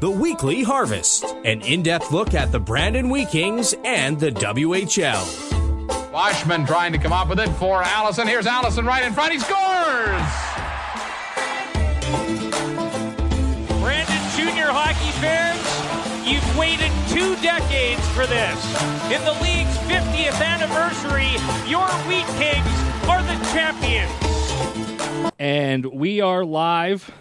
The Weekly Harvest, an in depth look at the Brandon Wheat Kings and the WHL. Washman trying to come up with it for Allison. Here's Allison right in front. He scores! Brandon Junior hockey fans, you've waited two decades for this. In the league's 50th anniversary, your Wheat Kings are the champions. And we are live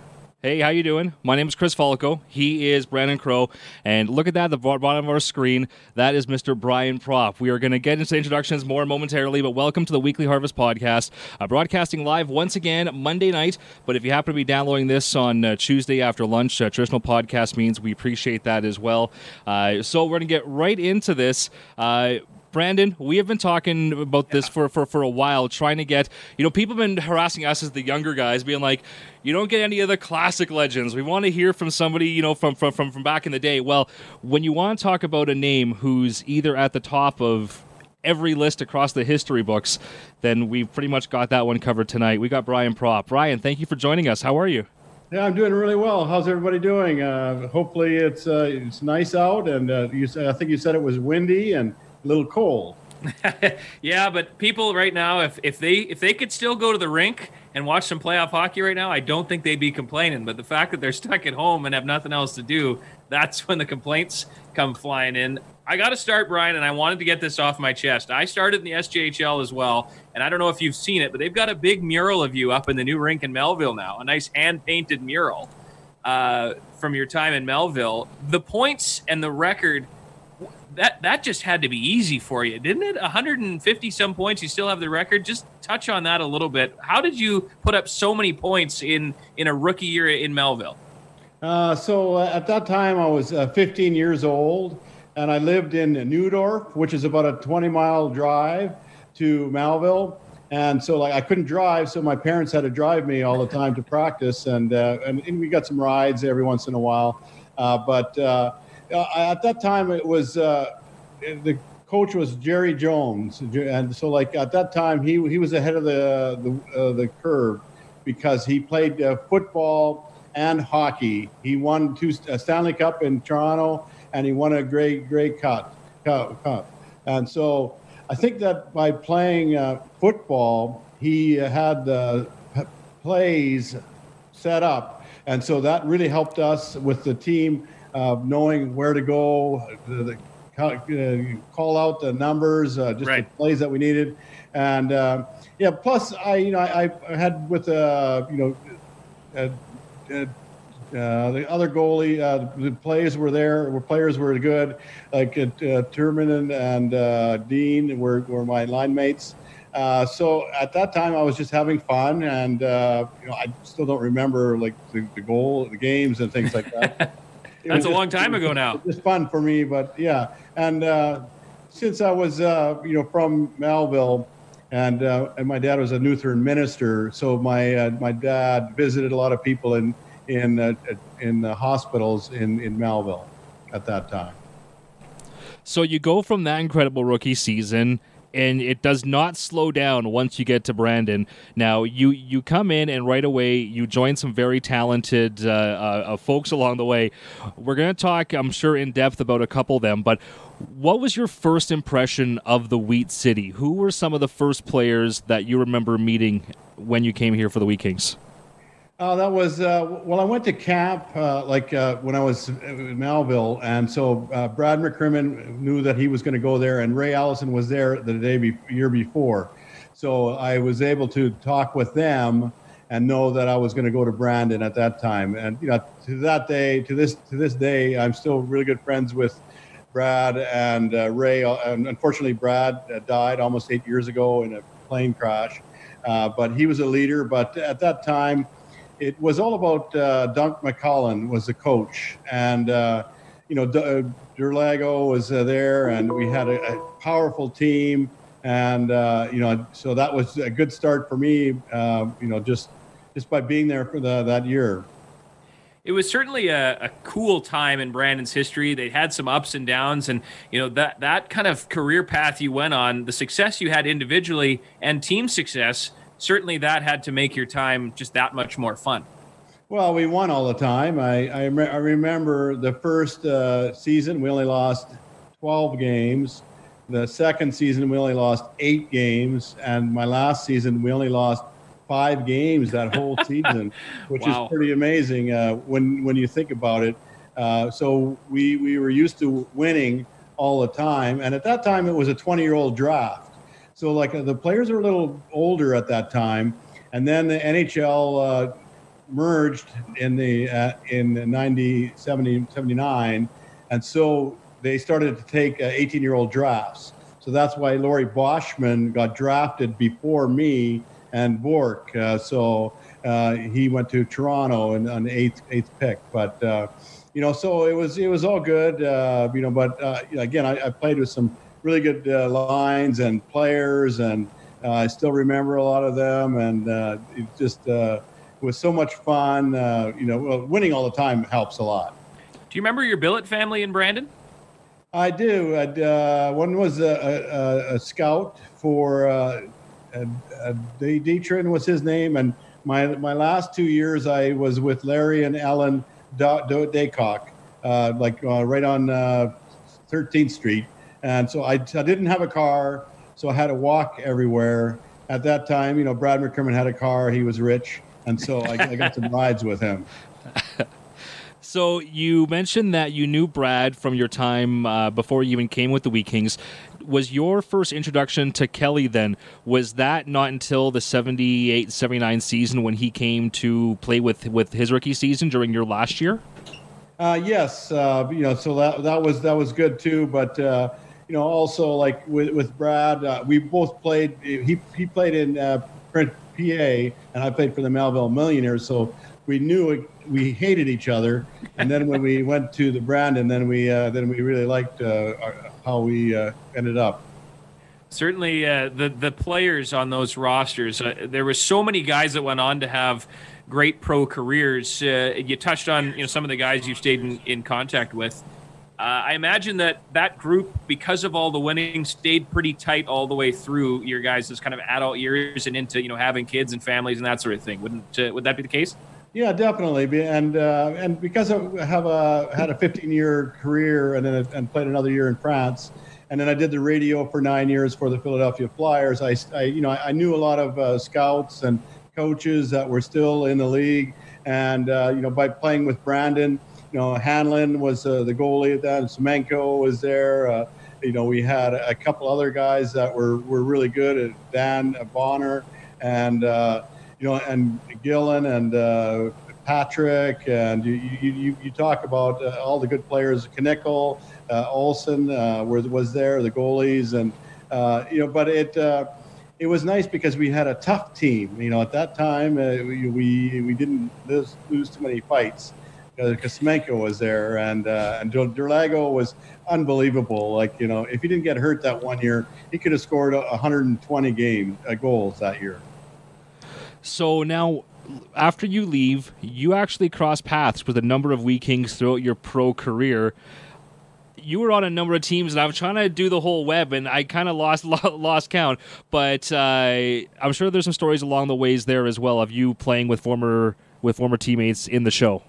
Hey, how you doing? My name is Chris Follico. He is Brandon Crow. And look at that at the bottom of our screen. That is Mr. Brian Propp. We are going to get into introductions more momentarily, but welcome to the Weekly Harvest Podcast. Uh, broadcasting live once again Monday night. But if you happen to be downloading this on uh, Tuesday after lunch, uh, traditional podcast means we appreciate that as well. Uh, so we're going to get right into this. Brandon, we have been talking about this for, for, for a while, trying to get, you know, people have been harassing us as the younger guys, being like, you don't get any of the classic legends. We want to hear from somebody, you know, from, from, from, from back in the day. Well, when you want to talk about a name who's either at the top of every list across the history books, then we've pretty much got that one covered tonight. We got Brian Propp. Brian, thank you for joining us. How are you? Yeah, I'm doing really well. How's everybody doing? Uh, hopefully, it's uh, it's nice out, and uh, you, I think you said it was windy and little cold. yeah, but people right now, if if they if they could still go to the rink and watch some playoff hockey right now, I don't think they'd be complaining. But the fact that they're stuck at home and have nothing else to do, that's when the complaints come flying in. I got to start, Brian, and I wanted to get this off my chest. I started in the SJHL as well, and I don't know if you've seen it, but they've got a big mural of you up in the new rink in Melville now, a nice hand painted mural uh, from your time in Melville. The points and the record that that just had to be easy for you, didn't it? 150 some points. You still have the record. Just touch on that a little bit. How did you put up so many points in in a rookie year in Melville? Uh, so uh, at that time, I was uh, 15 years old, and I lived in Neudorf, which is about a 20 mile drive to Melville. And so, like, I couldn't drive, so my parents had to drive me all the time to practice, and uh, and, and, we got some rides every once in a while. Uh, but uh, at that time it was uh, the coach was Gerry James, and so like at that time he he was ahead of the the, uh, the curve because he played uh, football and hockey. He won two uh, Stanley Cup in Toronto, and he won a Grey Grey Cup. Cup. And so I think that by playing uh, football, he had the plays set up, and so that really helped us with the team uh, knowing where to go, the, the, uh, call out the numbers, uh, just right. the plays that we needed, and uh, yeah. Plus, I you know I, I had with uh, you know. Uh, uh, the other goalie, uh, the plays were there. Were players were good, like uh, Turman and, Dean were, were my line mates. so at that time, I was just having fun, and you know, I still don't remember like the, the goal, the games, and things like that. That's a long time ago now. It's fun for me, but yeah. And uh, since I was, uh, you know, from Melville, and uh, and my dad was a Lutheran minister, so my uh, my dad visited a lot of people in in uh, in the hospitals in in Melville at that time. So you go from that incredible rookie season and it does not slow down once you get to Brandon. Now you you come in and right away you join some very talented uh, uh, folks along the way. We're going to talk, I'm sure, in depth about a couple of them, but. What was your first impression of the Wheat City? Who were some of the first players that you remember meeting when you came here for the Wheat Kings? Uh, that was uh, well. I went to camp uh, like uh, when I was in Melville, and so uh, Brad McCrimmon knew that he was going to go there, and Ray Allison was there the day be- year before, so I was able to talk with them and know that I was going to go to Brandon at that time. And you know, to that day, to this to this day, I'm still really good friends with Brad and uh, Ray. And unfortunately, Brad died almost eight years ago in a plane crash, but he was a leader. But at that time it was all about uh, Dunc McCallum was the coach, and uh, you know D- uh, Derlago was uh, there, and we had a, a powerful team, and uh, you know so that was a good start for me. Uh, you know just just by being there for the, that year. It was certainly a, a, cool time in Brandon's history. They had some ups and downs, and you know that that kind of career path you went on, the success you had individually and team success certainly that had to make your time just that much more fun. Well, we won all the time. I I, I remember the first uh, season we only lost 12 games. The second season we only lost eight games, and my last season we only lost five games that whole season, which Wow. is pretty amazing uh, when when you think about it. Uh, so we we were used to winning all the time, and at that time it was a 20 year old draft. So like uh, the players are a little older at that time, and then the NHL uh, merged in the uh, in the 90 70 79 and so they started to take 18 year old drafts. So that's why Laurie Boschman got drafted before me and Bourque uh, so uh, he went to Toronto and on eighth eighth pick. But uh, you know so it was it was all good uh, you know but uh, again I, I played with some really good uh, lines and players and uh, I still remember a lot of them and uh, it just uh, was so much fun. Uh, you know, winning all the time helps a lot. Do you remember your billet family in Brandon? I do. I'd, uh, one was a, a, a scout for uh, D- Dietrin was his name, and my my last two years I was with Larry and Ellen Da- Da- Daycock, uh, like uh, right on uh, 13th Street, and so I, I didn't have a car, so I had to walk everywhere. At that time, you know, Brad McCrimmon had a car; he was rich, and so I, I got some rides with him. So you mentioned that you knew Brad from your time uh, before you even came with the Wheat Kings. Was your first introduction to Kelly then? Was that not until the 78 79 season when he came to play with with his rookie season during your last year? Uh, yes, uh, you know, so that that was that was good too. But uh, you know, also like with with Brad, uh, we both played. He he played in uh, Print PA, and I played for the Melville Millionaires. So we knew it, we hated each other. And then when we went to the Brandon, then we uh, then we really liked uh, our, how we uh, ended up. Certainly, uh, the the players on those rosters. There were so many guys that went on to have great pro careers. You touched on you know some of the guys you stayed in, in contact with. Uh, I imagine that that group, because of all the winning, stayed pretty tight all the way through your guys' kind of adult years and into you know having kids and families and that sort of thing. Wouldn't uh, would that be the case? Yeah, definitely. And uh, and because I have a had a 15 year career and then and played another year in France, and then I did the radio for nine years for the Philadelphia Flyers. I, I you know I, knew a lot of uh, scouts and coaches that were still in the league, and uh, you know by playing with Brandon, you know Hanlon was uh, the goalie at that, and Semenko was there. Uh, you know we had a couple other guys that were were really good at Dan Bonar and. Uh, you know, and Gillen and uh, Patrick, and you, you, you, talk about uh, all the good players, Knickel, uh, Olson uh, was, there, the goalies, and, uh, you know, but it, uh, it was nice because we had a tough team. You know, at that time, uh, we, we, we didn't lose, lose too many fights because Semenko was there, and uh, and Derlago was unbelievable. Like you know, if he didn't get hurt that one year, he could have scored 120 game uh, goals that year. So now, after you leave, you actually cross paths with a number of Wheat Kings throughout your pro career. You were on a number of teams, and I was trying to do the whole web, and I kind of lost lost count. But uh, I'm sure there's some stories along the ways there as well of you playing with former with former teammates in the show.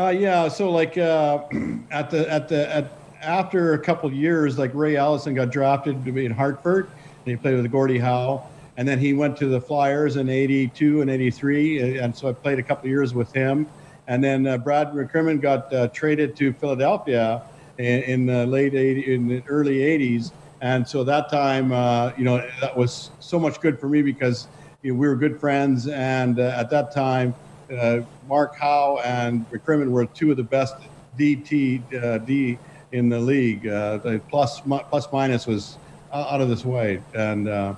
Uh, yeah, so like uh, at the at the at after a couple years, like Ray Allison got drafted to be in Hartford, and he played with Gordie Howe, and then he went to the Flyers in '82 and '83, and so I played a couple years with him, and then uh, Brad McCrimmon got uh, traded to Philadelphia in, in the late '80s, in the early '80s, and so that time, uh, you know, that was so much good for me because you know, we were good friends, and uh, at that time uh, Mark Howe and McCrimmon were two of the best DT uh, D in the league. Uh, the plus plus minus was out of this way, and uh,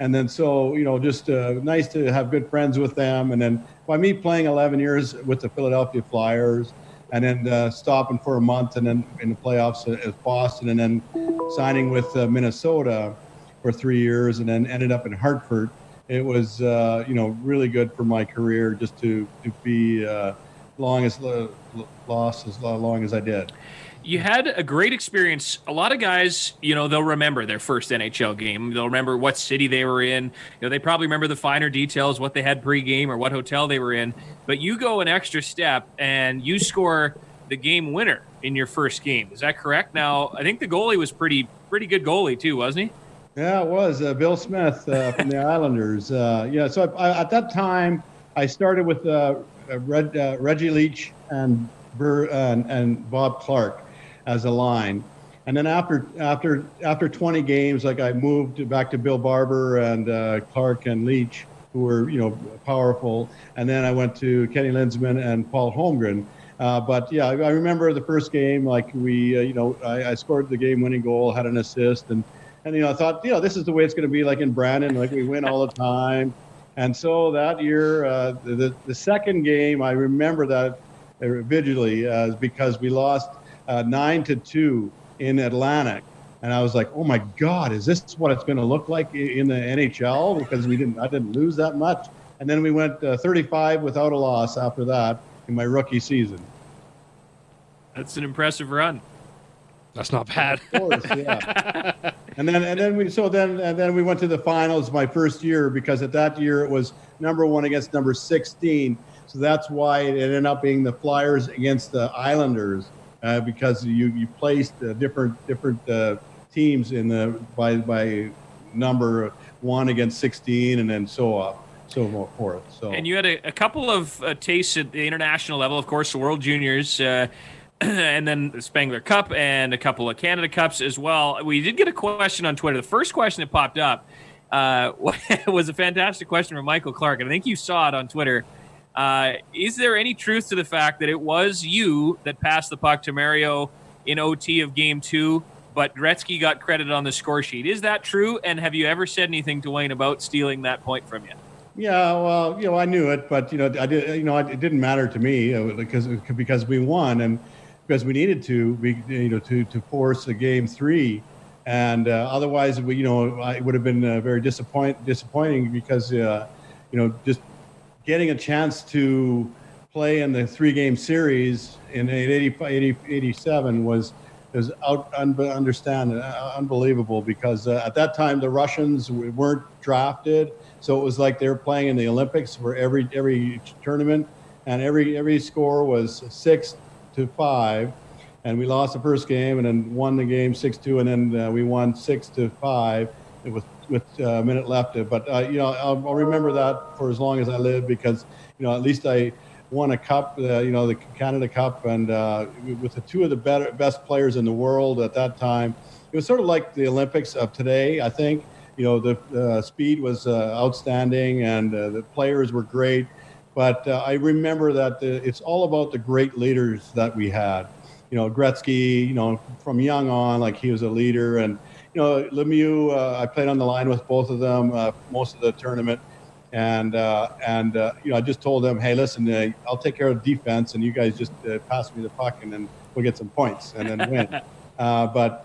and then so you know just uh, nice to have good friends with them, and then by me playing 11 years with the Philadelphia Flyers, and then uh, stopping for a month, and then in the playoffs as Boston, and then signing with Minnesota for three years, and then ended up in Hartford it was uh, you know really good for my career just to to be uh, long as lost as long as I did. You had a great experience. A lot of guys, you know, they'll remember their first NHL game. They'll remember what city they were in. You know, they probably remember the finer details, what they had pregame or what hotel they were in. But you go an extra step and you score the game winner in your first game. Is that correct? Now, I think the goalie was pretty pretty good goalie too, wasn't he? Yeah, it was uh, Bill Smith uh, from the Islanders. Uh, yeah, so I, at that time I started with uh, Red, uh, Reggie Leach and Burr, and, and Bob Clarke as a line. And then after after after 20 games, like I moved back to Bill Barber and uh, Clarke and Leach, who were you know powerful. And then I went to Kenny Linseman and Paul Holmgren. Uh, but yeah, I remember the first game, like we, uh, you know, I, I, scored the game-winning goal, had an assist, and and you know, I thought, you know, this is the way it's going to be, like in Brandon, like we win all the time. And so that year, uh, the the second game, I remember that vividly, uh, because we lost uh, nine to two in Atlanta. And I was like, "Oh my God, is this what it's going to look like in the NHL?" Because we didn't, I didn't lose that much. And then we went uh, 35 without a loss after that in my rookie season. That's an impressive run. That's not bad. of course, yeah. and then and then we so then and then we went to the finals my first year because at that year it was number one against number 16. So that's why it ended up being the Flyers against the Islanders uh, because you you placed uh, different different uh, teams in the by by number one against 16 and then so on so forth so and you had a, a couple of uh, tastes at the international level of course the world juniors uh, and then the Spengler Cup and a couple of Canada Cups as well. We did get a question on Twitter. The first question that popped up uh, was a fantastic question from Michael Clark, and I think you saw it on Twitter. Uh, is there any truth to the fact that it was you that passed the puck to Mario in OT of Game Two, but Gretzky got credit on the score sheet? Is that true? And have you ever said anything to Wayne about stealing that point from you? Yeah, well, you know, I knew it, but you know, I did. You know, it didn't matter to me uh, because because we won and because we needed to, be, you know, to to force a game three, and uh, otherwise, we, you know, it would have been uh, very disappoint disappointing because, uh, you know, just getting a chance to play in the three game series in 80, 80, 87 was was out un, understand uh, unbelievable because uh, at that time the Russians weren't drafted, so it was like they were playing in the Olympics for every every tournament, and every every score was six to five, and we lost the first game and then won the game six two, and then uh, we won six to five. It was with uh, a minute left. But uh, you know, I'll, I'll, remember that for as long as I live because you know at least I won a cup, uh, you know, the Canada Cup, and uh, with the two of the better, best players in the world at that time. It was sort of like the Olympics of today. I think you know the speed was uh, outstanding and uh, the players were great. But I remember that the, it's all about the great leaders that we had. You know, Gretzky, you know, from young on, like he was a leader, and you know, Lemieux, uh, I played on the line with both of them uh, most of the tournament. And, uh, and uh, you know, I just told them, hey, listen, uh, I'll take care of defense, and you guys just uh, pass me the puck, and then we'll get some points and then win. but,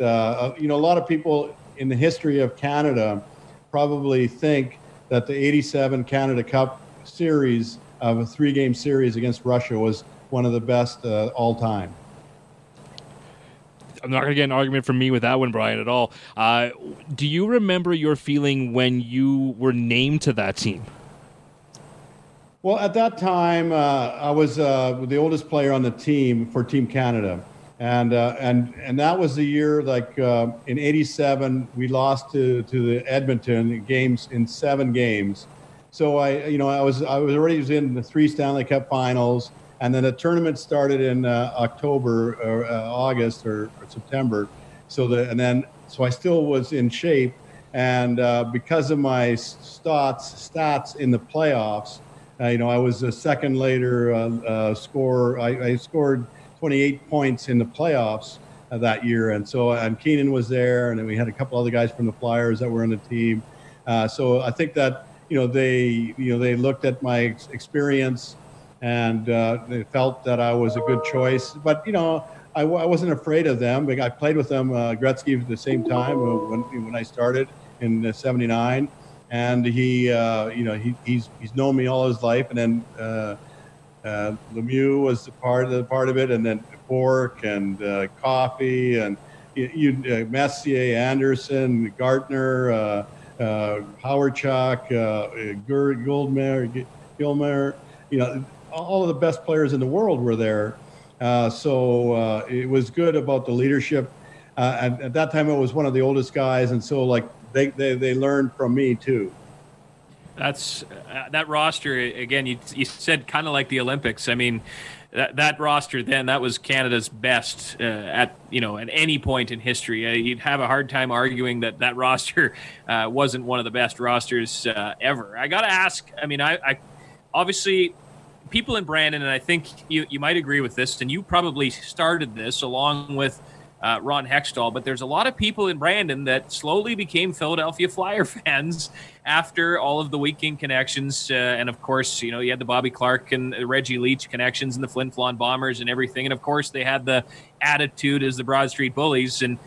you know, a lot of people in the history of Canada probably think that the 87 Canada Cup series of a three game series against Russia was one of the best all time. I'm not going to get an argument from me with that one, Brian, at all. Uh, do you remember your feeling when you were named to that team? Well, at that time, uh, I was uh, the oldest player on the team for Team Canada, and uh, and and that was the year like uh, in '87 we lost to to the Edmonton games in seven games. So I, you know, I was I was already in the three Stanley Cup Finals and then the tournament started in uh, October or uh, August or, or, September. So the and then so I still was in shape, and uh, because of my stats stats in the playoffs, uh, you know I was a second later uh, uh, score. I, I, scored 28 points in the playoffs that year, and so and Keenan was there, and then we had a couple other guys from the Flyers that were on the team. so I think that you know they you know they looked at my ex- experience and uh, they felt that I was a good choice. But you know, I wasn't afraid of them. I played with them uh, Gretzky at the same time uh, when when I started in '79, and he uh, you know he, he's he's known me all his life, and then. Uh, uh, Lemieux was part of the part of it, and then Bourque and uh, Coffey and you, you uh, Messier, Anderson, Gartner, uh, uh, Hawerchuk, uh, Gerd, Goldmer, Gilmer, you know, all of the best players in the world were there. Uh, so uh, it was good about the leadership. Uh, and at that time, I was one of the oldest guys, and so like they they, they learned from me too. That's uh, that roster again. You you said kind of like the Olympics. I mean, that, that roster then that was Canada's best uh, at you know at any point in history. Uh, you'd have a hard time arguing that that roster uh, wasn't one of the best rosters uh, ever. I got to ask. I mean, I, I obviously people in Brandon, and I think you you might agree with this, and you probably started this along with uh, Ron Hextall, but there's a lot of people in Brandon that slowly became Philadelphia Flyer fans after all of the Wheat King connections. Uh, and of course, you know, you had the Bobby Clarke and Reggie Leach connections and the Flin Flon Bombers and everything. And of course, they had the attitude as the Broad Street Bullies. And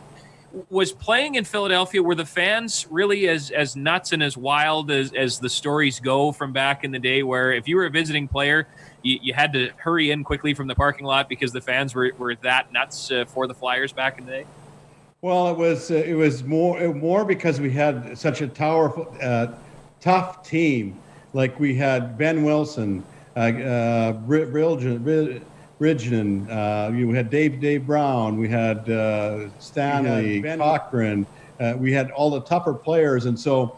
was playing in Philadelphia were the fans really as as nuts and as wild as as the stories go from back in the day where if you were a visiting player you, you had to hurry in quickly from the parking lot because the fans were, were that nuts uh, for the Flyers back in the day? Well, it was uh, it was more more because we had such a powerful, uh, tough team. Like we had Behn Wilson, uh, uh, Ridgeon, uh, you had Dave Dave Brown, we had uh, Stanley, we had Cochrane, uh, we had all the tougher players, and so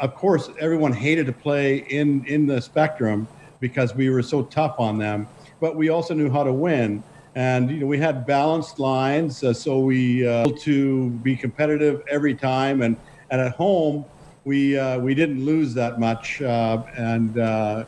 of course everyone hated to play in in the spectrum because we were so tough on them. But we also knew how to win, and you know we had balanced lines, uh, so we uh, to be competitive every time. And and at home, we uh, we didn't lose that much, uh, and uh,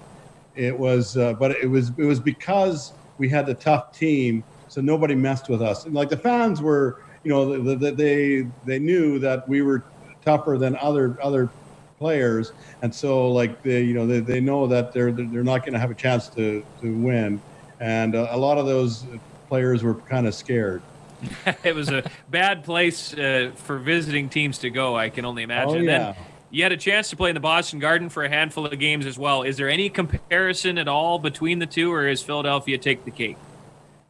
it was uh, but it was it was because we had the tough team, so nobody messed with us. And like the fans were, you know, the, the, they they knew that we were tougher than other other players, and so like they you know they, they know that they're they're not going to have a chance to to win, and uh, a lot of those players were kind of scared. it was a bad place uh, for visiting teams to go. I can only imagine. Oh, yeah. then you had a chance to play in the Boston Garden for a handful of games as well. Is there any comparison at all between the two, or is Philadelphia take the cake?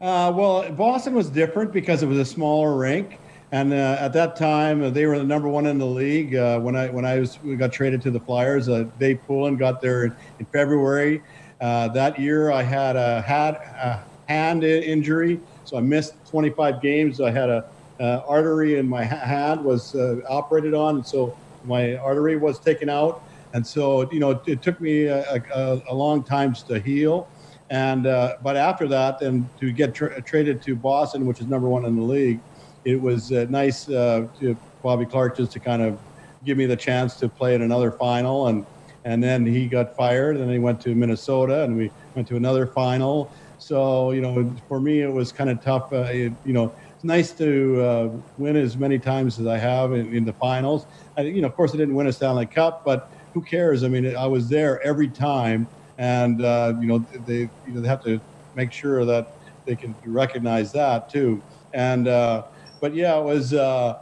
Uh, well, Boston was different because it was a smaller rink. And uh, at that time, uh, they were the number one in the league. Uh, when I when I was we got traded to the Flyers, uh, Dave Poulin got there in, in February. Uh, that year, I had a had a hand injury, so I missed 25 games. I had a uh, artery in my hand was operated on, so my artery was taken out. And so you know, it, it took me a, a, a, long time to heal. And but after that, and to get tra- traded to Boston, which is number one in the league it was uh, nice uh, to Bobby Clarke just to kind of give me the chance to play in another final, and and then he got fired, and he went to Minnesota, and we went to another final. So you know, for me, it was kind of tough. Uh, it, you know, it's nice to uh, win as many times as I have in, in the finals. I, you know, of course, I didn't win a Stanley Cup, but who cares? I mean, I was there every time, and uh, you know, they you know they have to make sure that they can recognize that too, and uh, but yeah, it was. Uh,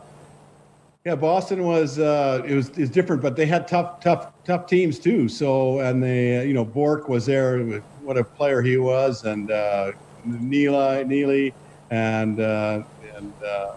yeah, Boston was uh, it was is different, but they had tough, tough, tough teams too. So and they, you know, Bourque was there. What a player he was, and uh, Neely, Neely, and uh, and uh,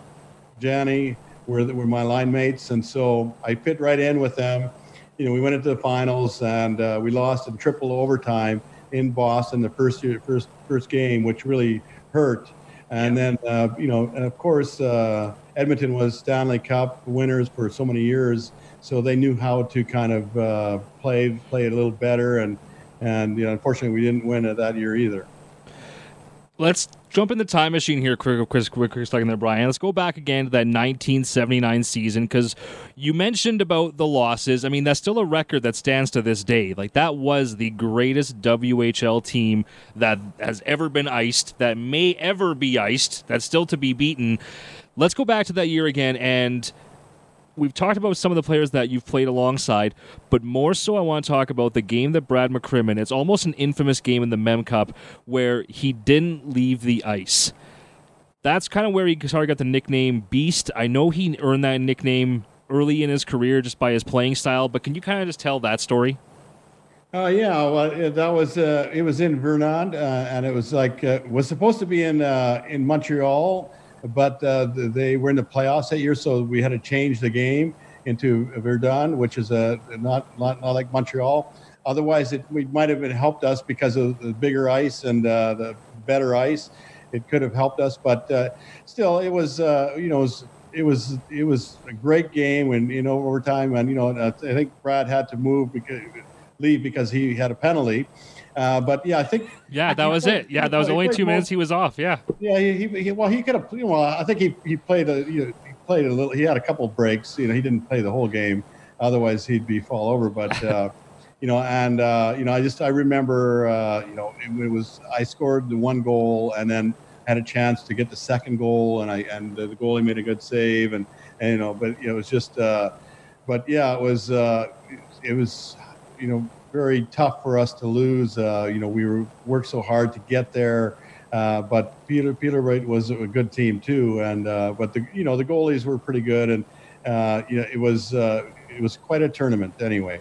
Janney were were my line mates, and so I fit right in with them. You know, we went into the finals and uh, we lost in triple overtime in Boston the first year, first first game, which really hurt. And yeah. then, uh, you know, and of course, uh, Edmonton was Stanley Cup winners for so many years, so they knew how to kind of uh, play play it a little better. And and you know, unfortunately, we didn't win it that year either. Let's jump in the time machine here, quick, quick, quick, quick second there, Brian. Let's go back again to that 1979 season because you mentioned about the losses. I mean, that's still a record that stands to this day. Like that was the greatest WHL team that has ever been iced, that may ever be iced, that's still to be beaten. Let's go back to that year again and we've talked about some of the players that you've played alongside, but more so, I want to talk about the game that Brad McCrimmon. It's almost an infamous game in the Mem Cup where he didn't leave the ice. That's kind of where he started got the nickname Beast. I know he earned that nickname early in his career just by his playing style, but can you kind of just tell that story? Oh yeah, well uh, that was uh, it was in Verdun, uh, and it was like uh, was supposed to be in uh, in Montreal, but uh, they were in the playoffs that year, so we had to change the game into Verdun, which is a not not, not like Montreal. Otherwise, it we might have been helped us because of the bigger ice and uh, the better ice. It could have helped us, but uh, still, it was uh, you know. It was, it was it was a great game and you know overtime and you know I think Brad had to move because leave because he had a penalty. Uh, but yeah, I think. Yeah, that was played, it. Yeah, that was only two minutes. He was off. Yeah. Yeah, he, he well he could have. Well, I think he, he played a you know, he played a little. He had a couple breaks. You know, he didn't play the whole game. Otherwise, he'd be fall over. But uh, you know, and uh, you know, I just I remember uh, you know it, it, was I scored the one goal and then had a chance to get the second goal and I and the goalie made a good save and and you know, but you know, it was just. Uh, but yeah, it was uh, it was you know, very tough for us to lose. Uh, you know, we were, worked so hard to get there. Uh, but Peterborough was a good team too, and uh, but the you know the goalies were pretty good, and uh, you know it was uh, it was quite a tournament anyway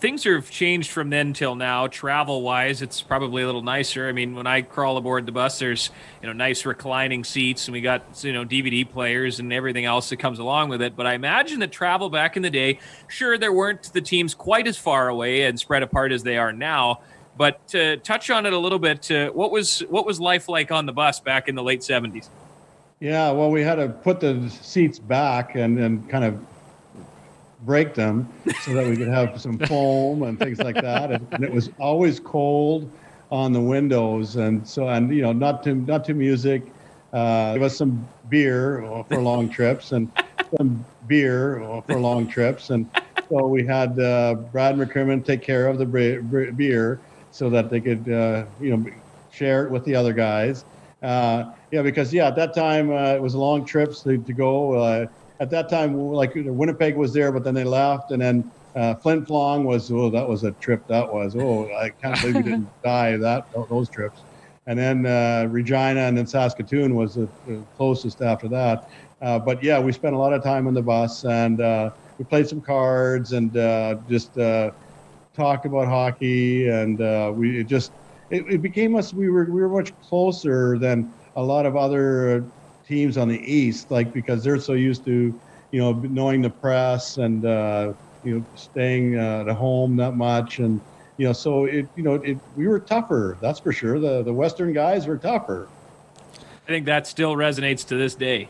things have changed from then till now. Travel wise, it's probably a little nicer. I mean, when I crawl aboard the bus, there's you know nice reclining seats, and we got you know DVD players and everything else that comes along with it. But I imagine that travel back in the day, sure, there weren't the teams quite as far away and spread apart as they are now. But to touch on it a little bit, uh, what was what was life like on the bus back in the late '70s? Yeah, well, we had to put the seats back and, and kind of break them so that we could have some foam and things like that. And, and, it was always cold on the windows, and so and you know not to not to music. Uh, give us some beer for long trips and some beer for long trips, and so we had uh, Brad McCrimmon take care of the beer so that they could uh, you know share it with the other guys. Uh, yeah, because yeah, at that time uh, it was long trips to, to go uh, at that time, like Winnipeg was there, but then they left, and then uh, Flin Flon was oh that was a trip that was oh I can't believe we didn't die that those trips, and then uh, Regina and then Saskatoon was the, the closest after that. Uh, but yeah, we spent a lot of time on the bus and uh, we played some cards and uh, just uh, talked about hockey and we it just it, it became us we were we were much closer than a lot of other teams on the East, like because they're so used to, you know, knowing the press and uh, you know staying uh, at home that much, and you know, so it you know it we were tougher. That's for sure. The the Western guys were tougher. I think that still resonates to this day.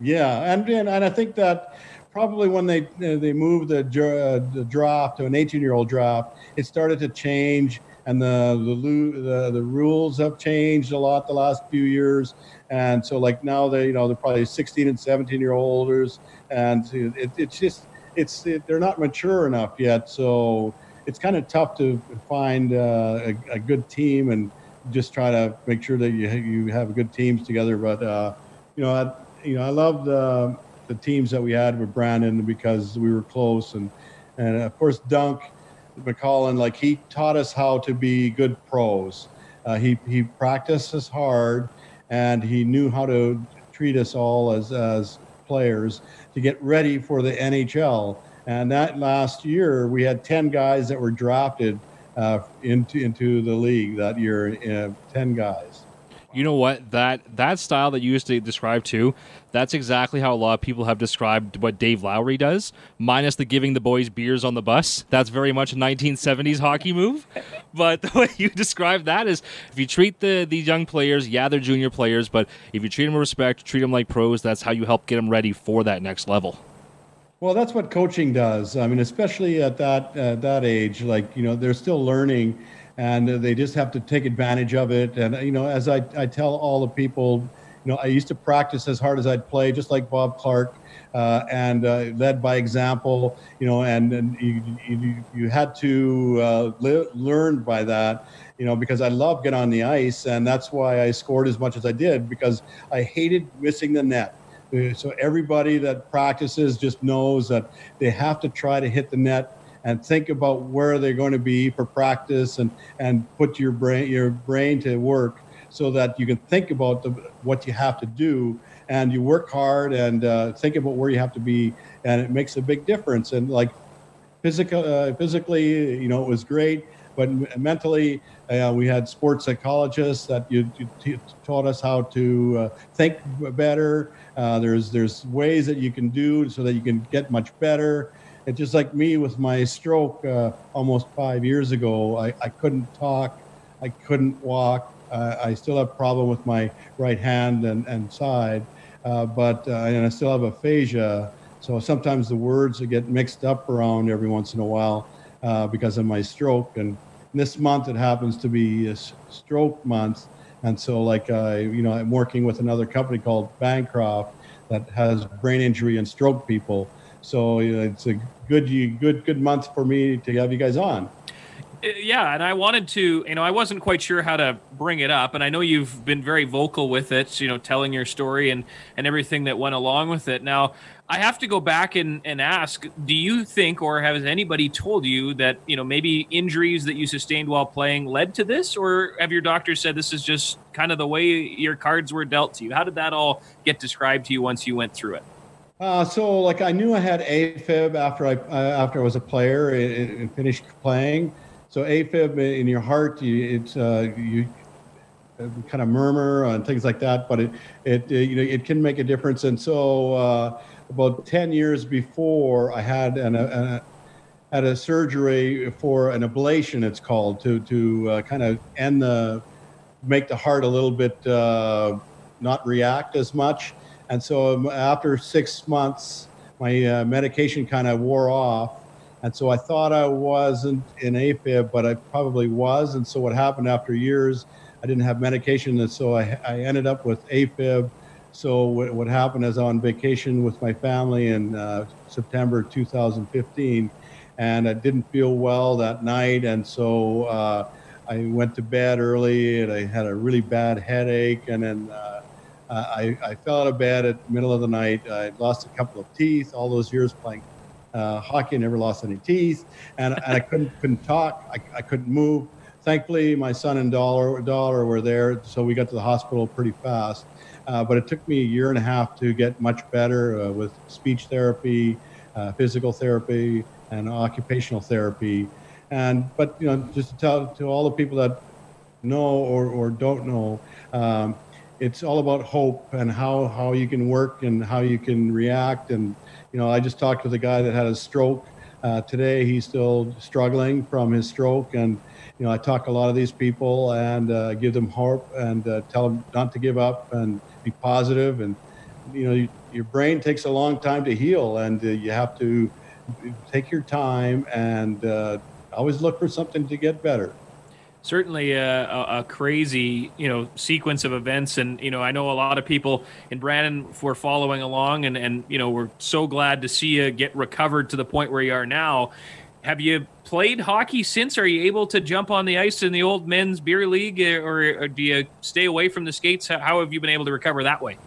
Yeah, and and, and I think that probably when they they moved the, uh, the draft to an 18 year old draft, it started to change, and the the, the the rules have changed a lot the last few years. And so like now they, you know, they're probably 16 and 17 year olders. And it, it's just, it's, it, they're not mature enough yet. So it's kind of tough to find uh, a, a, good team and just try to make sure that you, you have good teams together. But, uh, you know, I, you know, I loved uh, the teams that we had with Brandon because we were close. And, and of course, Dunc, McCallum, like he taught us how to be good pros. Uh, he, he practiced us hard and he knew how to treat us all as, as players to get ready for the NHL. And that last year, we had 10 guys that were drafted uh, into, into the league that year, uh, 10 guys you know what? That that style that you used to describe too that's exactly how a lot of people have described what dave lowry does minus the giving the boys beers on the bus. That's very much a 1970s hockey move. But the way you describe that is if you treat the these young players yeah they're junior players but if you treat them with respect treat them like pros that's how you help get them ready for that next level. Well, that's what coaching does. I mean, especially at that uh, that age, like you know, they're still learning, and they just have to take advantage of it. And you know, as I, I tell all the people, you know, I used to practice as hard as I'd play, just like Bob Clarke, uh, and uh, led by example. You know, and, and you, you, you had to uh, li- learn by that. You know, because I love getting on the ice, and that's why I scored as much as I did because I hated missing the net. Uh, so everybody that practices just knows that they have to try to hit the net and think about where they're going to be for practice and and put your brain your brain to work so that you can think about the, what you have to do and you work hard and uh, think about where you have to be and it makes a big difference and like physical, uh, physically, you know, it was great, but mentally, uh, we had sports psychologists that you, you t- taught us how to uh, think better. Uh, there's there's ways that you can do so that you can get much better. It's just like me with my stroke uh, almost five years ago. I, I couldn't talk, I couldn't walk. Uh, I still have a problem with my right hand and, and side, uh, but and I still have aphasia. So sometimes the words get mixed up around every once in a while because of my stroke and this month it happens to be stroke month and so like uh, you know i'm working with another company called bancroft that has brain injury and stroke people so you know, it's a good good good month for me to have you guys on uh, yeah, and I wanted to, you know, I wasn't quite sure how to bring it up, and I know you've been very vocal with it, you know, telling your story and and everything that went along with it. Now, I have to go back and, and ask: Do you think, or has anybody told you that you know maybe injuries that you sustained while playing led to this, or have your doctors said this is just kind of the way your cards were dealt to you? How did that all get described to you once you went through it? Uh, so, like, I knew I had AFib after I uh, after I was a player and, and finished playing. So AFib in your heart, you, it's uh, you kind of murmur and things like that, but it it you know it can make a difference. And so uh, about ten years before, I had an, a, had a surgery for an ablation. It's called to to uh, kind of end the make the heart a little bit uh, not react as much. And so um, after six months, my uh, medication kind of wore off and so I thought I wasn't in AFib, but I probably was. And so what happened after years, I didn't have medication. And so I, I ended up with AFib. So what, what happened is on vacation with my family in uh, September 2015, and I didn't feel well that night. And so uh, I went to bed early and I had a really bad headache. And then uh, I, I fell out of bed at the middle of the night. I lost a couple of teeth all those years playing uh, hockey. I never lost any teeth, and, and I couldn't couldn't talk. I, I couldn't move. Thankfully, my son and daughter were there, so we got to the hospital pretty fast. Uh, but it took me a year and a half to get much better uh, with speech therapy, uh, physical therapy, and occupational therapy. And but you know, just to tell to all the people that know or, or don't know, um, it's all about hope and how how you can work and how you can react and you know, I just talked with a guy that had a stroke uh, today. He's still struggling from his stroke, and you know, I talk a lot of these people and uh, give them hope and uh, tell them not to give up and be positive. And you know, you, your brain takes a long time to heal, and uh, you have to take your time and uh, always look for something to get better certainly a, a, crazy you know sequence of events and you know i know a lot of people in brandon were following along and and you know we're so glad to see you get recovered to the point where you are now have you played hockey since are you able to jump on the ice in the old men's beer league or, or do you stay away from the skates how have you been able to recover that way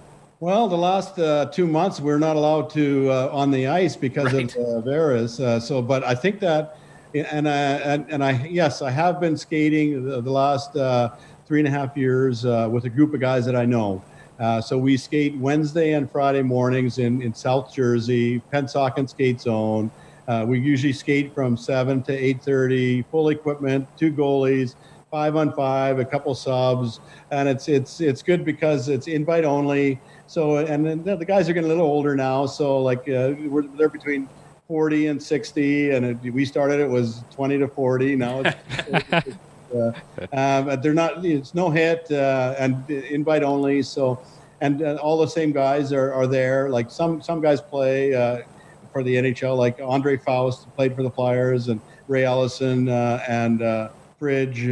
well, the last uh, two months we're not allowed to uh, on the ice because right. of uh, virus. Uh, so, but I think that and I, and, and I yes, I have been skating the, the last uh, three and a half years uh, with a group of guys that I know. Uh, so we skate Wednesday and Friday mornings in, in South Jersey, Pennsauken Skate Zone. Uh, we usually skate from seven to eight thirty, full equipment, two goalies, five on five, a couple subs, and it's it's it's good because it's invite only. So and then the guys are getting a little older now, so like uh, we're they're between 40 and 60, and it, we started it was 20 to 40. Now it's uh, um, they're not. It's no hit uh, and invite only. So, and uh, all the same guys are, are there. Like some some guys play uh, for the NHL, like Andre Faust played for the Flyers, and Ray Allison uh, and uh, Fridge,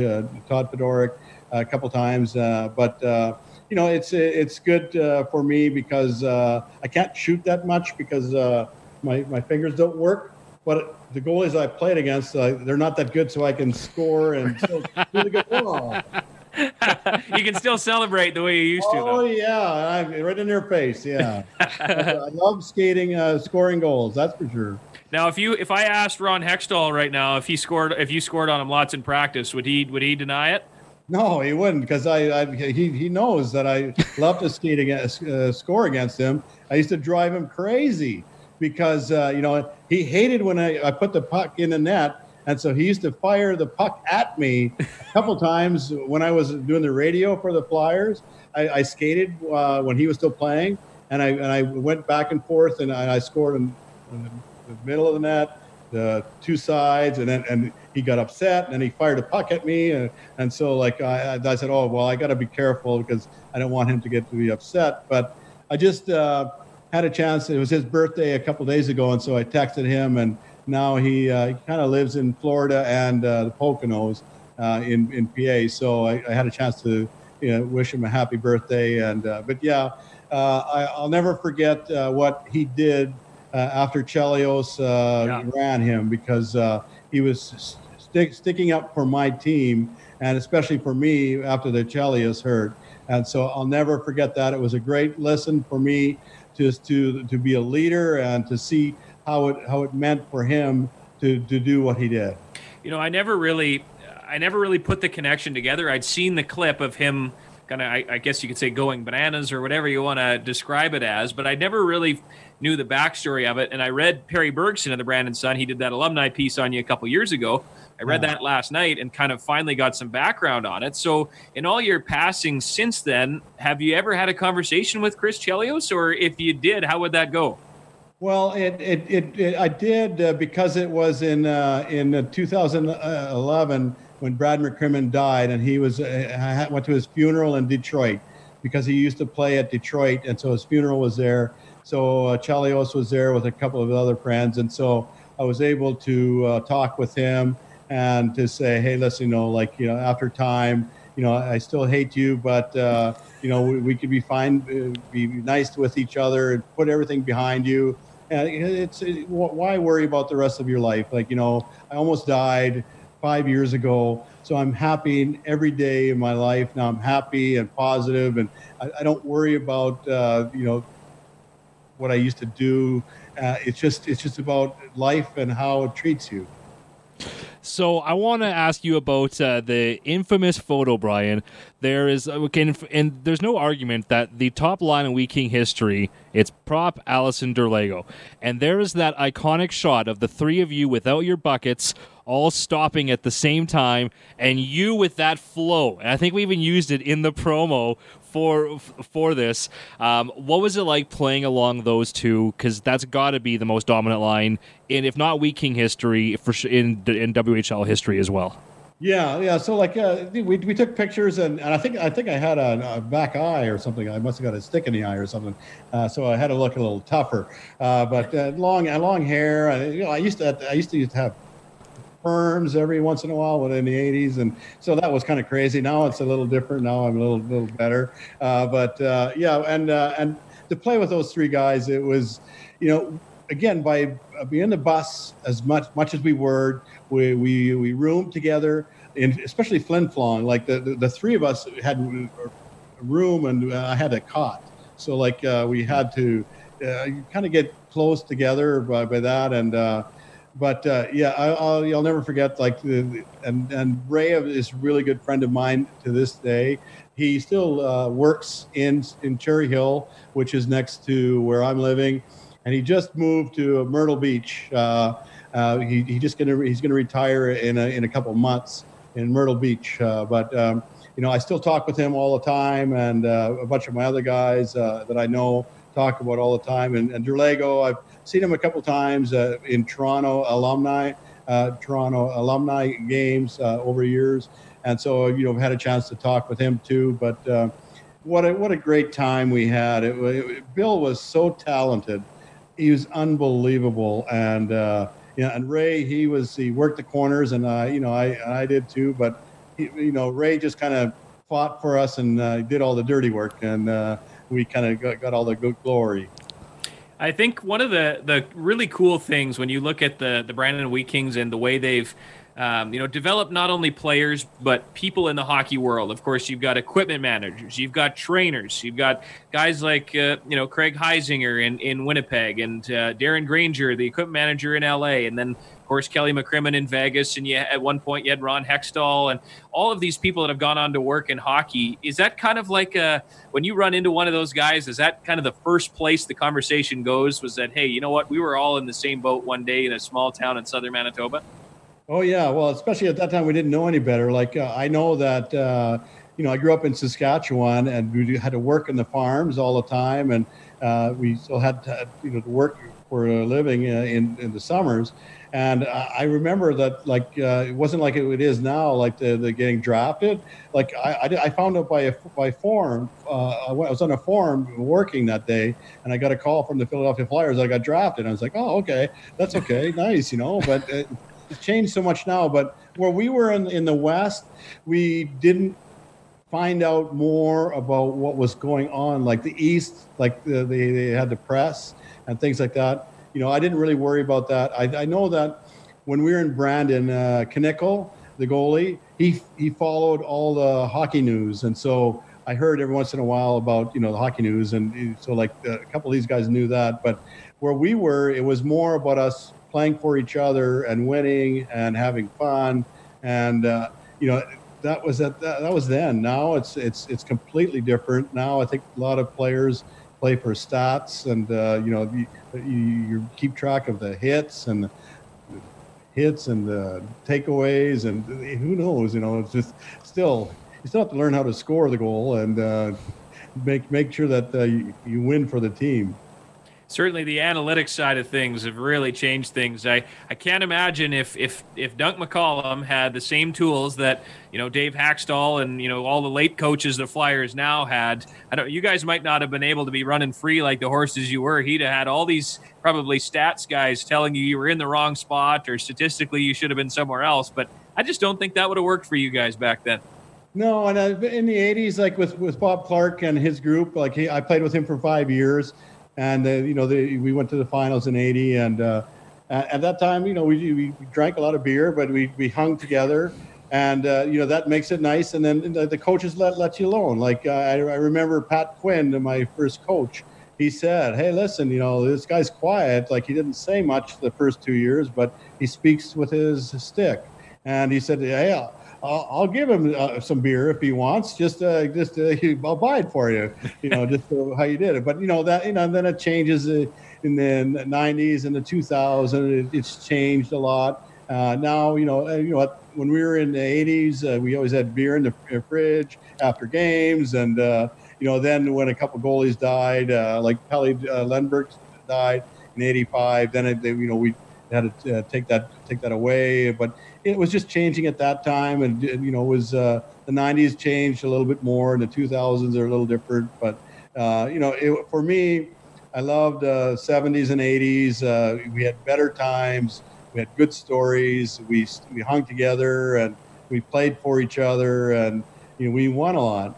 Todd Fedoruk a couple times. but you know, it's it's good for me because I can't shoot that much because my, my fingers don't work. But the goalies I played against, uh, they're not that good, so I can score and still good. Oh. you can still celebrate the way you used to. Oh yeah, I'm right in their face. Yeah, I love skating, uh, scoring goals. That's for sure. Now, if you if I asked Ron Hextall right now if he scored if you scored on him lots in practice, would he would he deny it? No, he wouldn't because I, I, he he knows that I love to skate against uh, score against him. I used to drive him crazy because uh, you know he hated when I, I put the puck in the net, and so he used to fire the puck at me a couple times when I was doing the radio for the Flyers. I, I skated uh, when he was still playing, and I and I went back and forth, and I, I scored in, in, the middle of the net, the two sides, and then and he got upset, and then he fired a puck at me, and, and so like I, I said, oh well, I got to be careful because I don't want him to get to be upset, but I just. Uh, had a chance. It was his birthday a couple days ago, and so I texted him, and now he, uh, kind of lives in Florida and uh, the Poconos uh, in in PA. So I, I, had a chance to you know, wish him a happy birthday. And uh, but yeah, uh, I, will never forget uh, what he did after Chelios yeah. ran him because he was stick, sticking up for my team and especially for me after the Chelios hurt. And so I'll never forget that. It was a great lesson for me just to to be a leader and to see how it how it meant for him to to do what he did. You know, I never really I never really put the connection together. I'd seen the clip of him kind of I, I, guess you could say going bananas or whatever you want to describe it as, but I never really knew the backstory of it. And I read Perry Bergson of the Brandon Sun. He did that alumni piece on you a couple years ago. I read that last night and kind of finally got some background on it. So, in all your passing since then, have you ever had a conversation with Chris Chelios, or if you did, how would that go? Well, it, it, it, it I did uh, because it was in uh, in uh, 2011 when Brad McCrimmon died, and he was uh, I went to his funeral in Detroit because he used to play at Detroit, and so his funeral was there. So uh, Chelios was there with a couple of other friends, and so I was able to uh, talk with him and to say, hey, listen, you know, like, you know, after time, you know, I still hate you, but, uh, you know, we, we could be fine, uh, be nice with each other and put everything behind you. And it's it, why worry about the rest of your life? Like, you know, I almost died five years ago. So I'm happy every day in my life. Now I'm happy and positive, and I, I don't worry about, uh, you know, what I used to do. Uh, it's just it's just about life and how it treats you. So I want to ask you about uh, the infamous photo, Brian. There is, uh, and there's no argument that the top line in Wheat King history, it's Propp Allison Derlago, and there is that iconic shot of the three of you without your buckets all stopping at the same time, and you with that flow. And I think we even used it in the promo for for this. Um, what was it like playing along those two? Because that's got to be the most dominant line in, if not Wheat King history, for in in WHL history as well. Yeah, yeah. So like uh, we, we took pictures and, and I think I think I had a, a, back eye or something. I must have got a stick in the eye or something. Uh, so I had to look a little tougher. Uh, but uh, long long hair. I, you know, I used to I used to have perms every once in a while in the 80s and so that was kind of crazy now it's a little different now i'm a little little better uh, but uh, yeah and uh, and to play with those three guys it was you know again by being the bus as much much as we were we we, we roomed together and especially flin flon like the, the, the three of us had a room and i had a cot so like uh, we had to uh, kind of get close together by, by that and uh, but uh, yeah, I, will never forget. Like, the, and and Ray is a really good friend of mine to this day. He still uh, works in in Cherry Hill, which is next to where I'm living, and he just moved to Myrtle Beach. Uh, uh he, he just gonna he's gonna retire in a in a couple months in Myrtle Beach. Uh, but um, you know, I still talk with him all the time, and uh, a bunch of my other guys that I know talk about all the time. And, and Derlago, I've seen him a couple times uh, in Toronto alumni, uh, Toronto alumni games uh, over years, and so you know I've had a chance to talk with him too. But uh, what a, what a great time we had! It, it, Bill was so talented, he was unbelievable, and uh, you know, and Ray he was he worked the corners, and uh, you know I I did too, but he, you know Ray just kind of fought for us and did all the dirty work, and we kind of got, got all the good glory. I think one of the the really cool things when you look at the the Brandon Wheat Kings and the way they've um, you know, develop not only players but people in the hockey world. Of course, you've got equipment managers, you've got trainers, you've got guys like uh, you know Craig Heisinger in in Winnipeg and uh, Darren Granger, the equipment manager in LA, and then of course Kelly McCrimmon in Vegas, and you at one point you had Ron Hextall, and all of these people that have gone on to work in hockey. Is that kind of like a when you run into one of those guys? Is that kind of the first place the conversation goes? Was that hey, you know what? We were all in the same boat one day in a small town in southern Manitoba. Oh yeah, well, especially at that time, we didn't know any better. Like uh, I know that uh, you know I grew up in Saskatchewan, and we had to work in the farms all the time, and uh, we still had to, you know to work for a living uh, in in the summers. And I remember that like uh, it wasn't like it is now, like the, the getting drafted. Like I, I, I found out by a by form. Uh, I was on a forum working that day, and I got a call from the Philadelphia Flyers. I got drafted. I was like, oh okay, that's okay, nice, you know, but it's changed so much now. But where we were in, in the West, we didn't find out more about what was going on. Like the East, like the, they, they had the press and things like that. You know, I didn't really worry about that. I, I know that when we were in Brandon, uh, Knickle, the goalie, he he followed all the hockey news, and so I heard every once in a while about you know the hockey news, and so like a couple of these guys knew that. But where we were, it was more about us playing for each other and winning and having fun. And uh, you know, that was at, that, that was then. Now it's it's it's completely different. Now I think a lot of players play for stats, and uh, you know, you, you, keep track of the hits and the hits and takeaways, and who knows? You know, it's just still you still have to learn how to score the goal and uh, make make sure that uh, you, you win for the team certainly the analytics side of things have really changed things. I, I can't imagine if if if Dunc McCallum had the same tools that you know Dave Hakstol and you know all the late coaches the Flyers now had. I don't. You guys might not have been able to be running free like the horses you were. He'd have had all these probably stats guys telling you you were in the wrong spot or statistically you should have been somewhere else. But I just don't think that would have worked for you guys back then. No, and uh, in the '80s, like with with Bob Clarke and his group, like he, I played with him for five years and uh, you know we went to the finals in '80, and uh, at that time, you know, we, we drank a lot of beer, but we we hung together, and uh, you know that makes it nice. And then the, coaches let let you alone. Like uh, I, I remember Pat Quinn, my first coach. He said, "Hey, listen, you know this guy's quiet. Like he didn't say much the first two years, but he speaks with his stick." And he said, "Hey, I'll, I'll give him uh, some beer if he wants. Just, uh, just, uh, I'll buy it for you. You know, just how you did it. But you know that, you know, then it changes uh, in the '90s and the 2000s. It, it's changed a lot. Uh, now, you know, you know, when we were in the '80s, uh, we always had beer in the fridge after games, and you know, then when a couple goalies died, like Pelle Lindbergh died in '85, then it, they, you know we had to take that take that away, but it was just changing at that time, and you know, it was uh, the '90s changed a little bit more, and the 2000s are a little different. But uh, you know, it, for me, I loved uh, 70s and 80s. Uh, we had better times. We had good stories. We we hung together and we played for each other, and you know, we won a lot.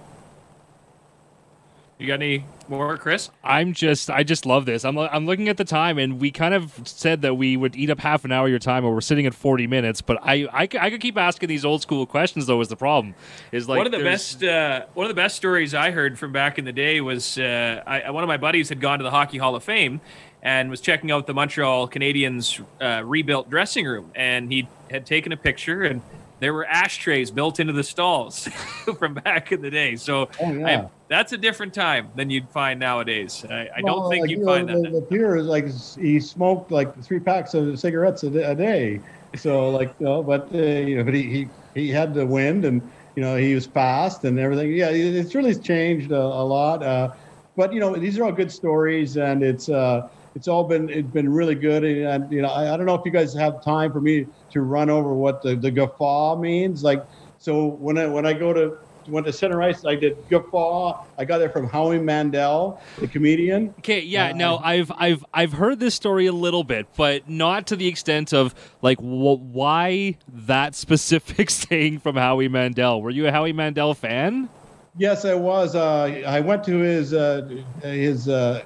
You got any more, Chris? I'm just, I just love this. I'm, I'm looking at the time, and we kind of said that we would eat up half an hour of your time, or we're sitting at 40 minutes. But I, I, I could keep asking these old school questions. Though, is the problem? Is like one of the best, uh, one of the best stories I heard from back in the day was uh, I, one of my buddies had gone to the Hockey Hall of Fame and was checking out the Montreal Canadiens uh, rebuilt dressing room, and he had taken a picture and there were ashtrays built into the stalls from back in the day. So oh, yeah. I, that's a different time than you'd find nowadays. I, I well, don't think like, you'd you find know, that. The, the peer is like he smoked like three packs of cigarettes a, a day. So like, you know, but uh, you know, but he, he he had the wind and you know he was fast and everything. Yeah, it's really changed a, a lot. Uh, but you know, these are all good stories, and it's. Uh, it's all been it's been really good. And, you know I, I, don't know if you guys have time for me to run over what the, the guffaw means. Like so when i when i go to went to center ice i did guffaw. I got it from howie mandel the comedian. Okay yeah uh, no i've i've i've heard this story a little bit but not to the extent of like wh- why that specific saying from howie mandel. Were you a howie mandel fan? Yes i was. Uh, i went to his uh, his uh,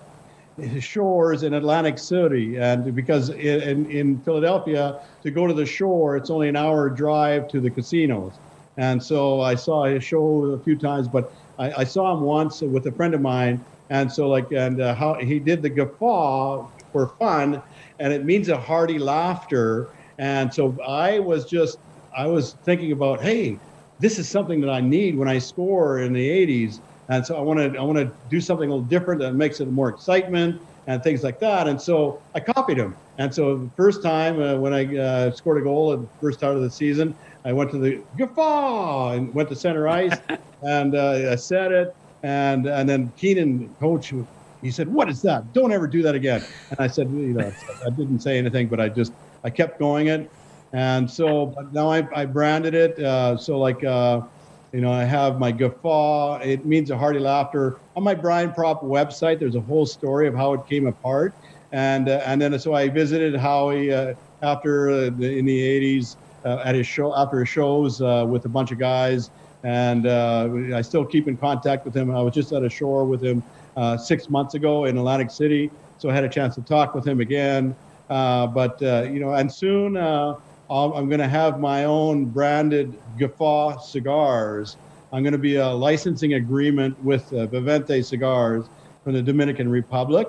shores in Atlantic City, and because in, in Philadelphia to go to the shore, it's only an hour drive to the casinos. And so I saw his show a few times, but I, I saw him once with a friend of mine, and so like and uh, how he did the guffaw for fun, and it means a hearty laughter. And so I was just I was thinking about, hey, this is something that I need when I score in the 80s and so I want to I want to do something a little different that makes it more excitement and things like that. And so I copied him. And so the first time uh, when I uh, scored a goal at the first start of the season, I went to the guffaw and went to center ice, and uh, I said it. And and then Keenan, coach, he said, "What is that? Don't ever do that again." And I said, "You know, I didn't say anything, but I just I kept going it." And so now I, I branded it. Uh, so like uh, you know, I have my guffaw. It means a hearty laughter. On my Brian Propp website, there's a whole story of how it came apart. And uh, and then so I visited Howie uh, after uh, the, in the 80s uh, at his show after his shows uh, with a bunch of guys, and uh, I still keep in contact with him. I was just at a shore with him six months ago in Atlantic City, so I had a chance to talk with him again. but you know, and soon I'm going to have my own branded Guffaw cigars. I'm going to be a licensing agreement with uh, Vivente Cigars from the Dominican Republic.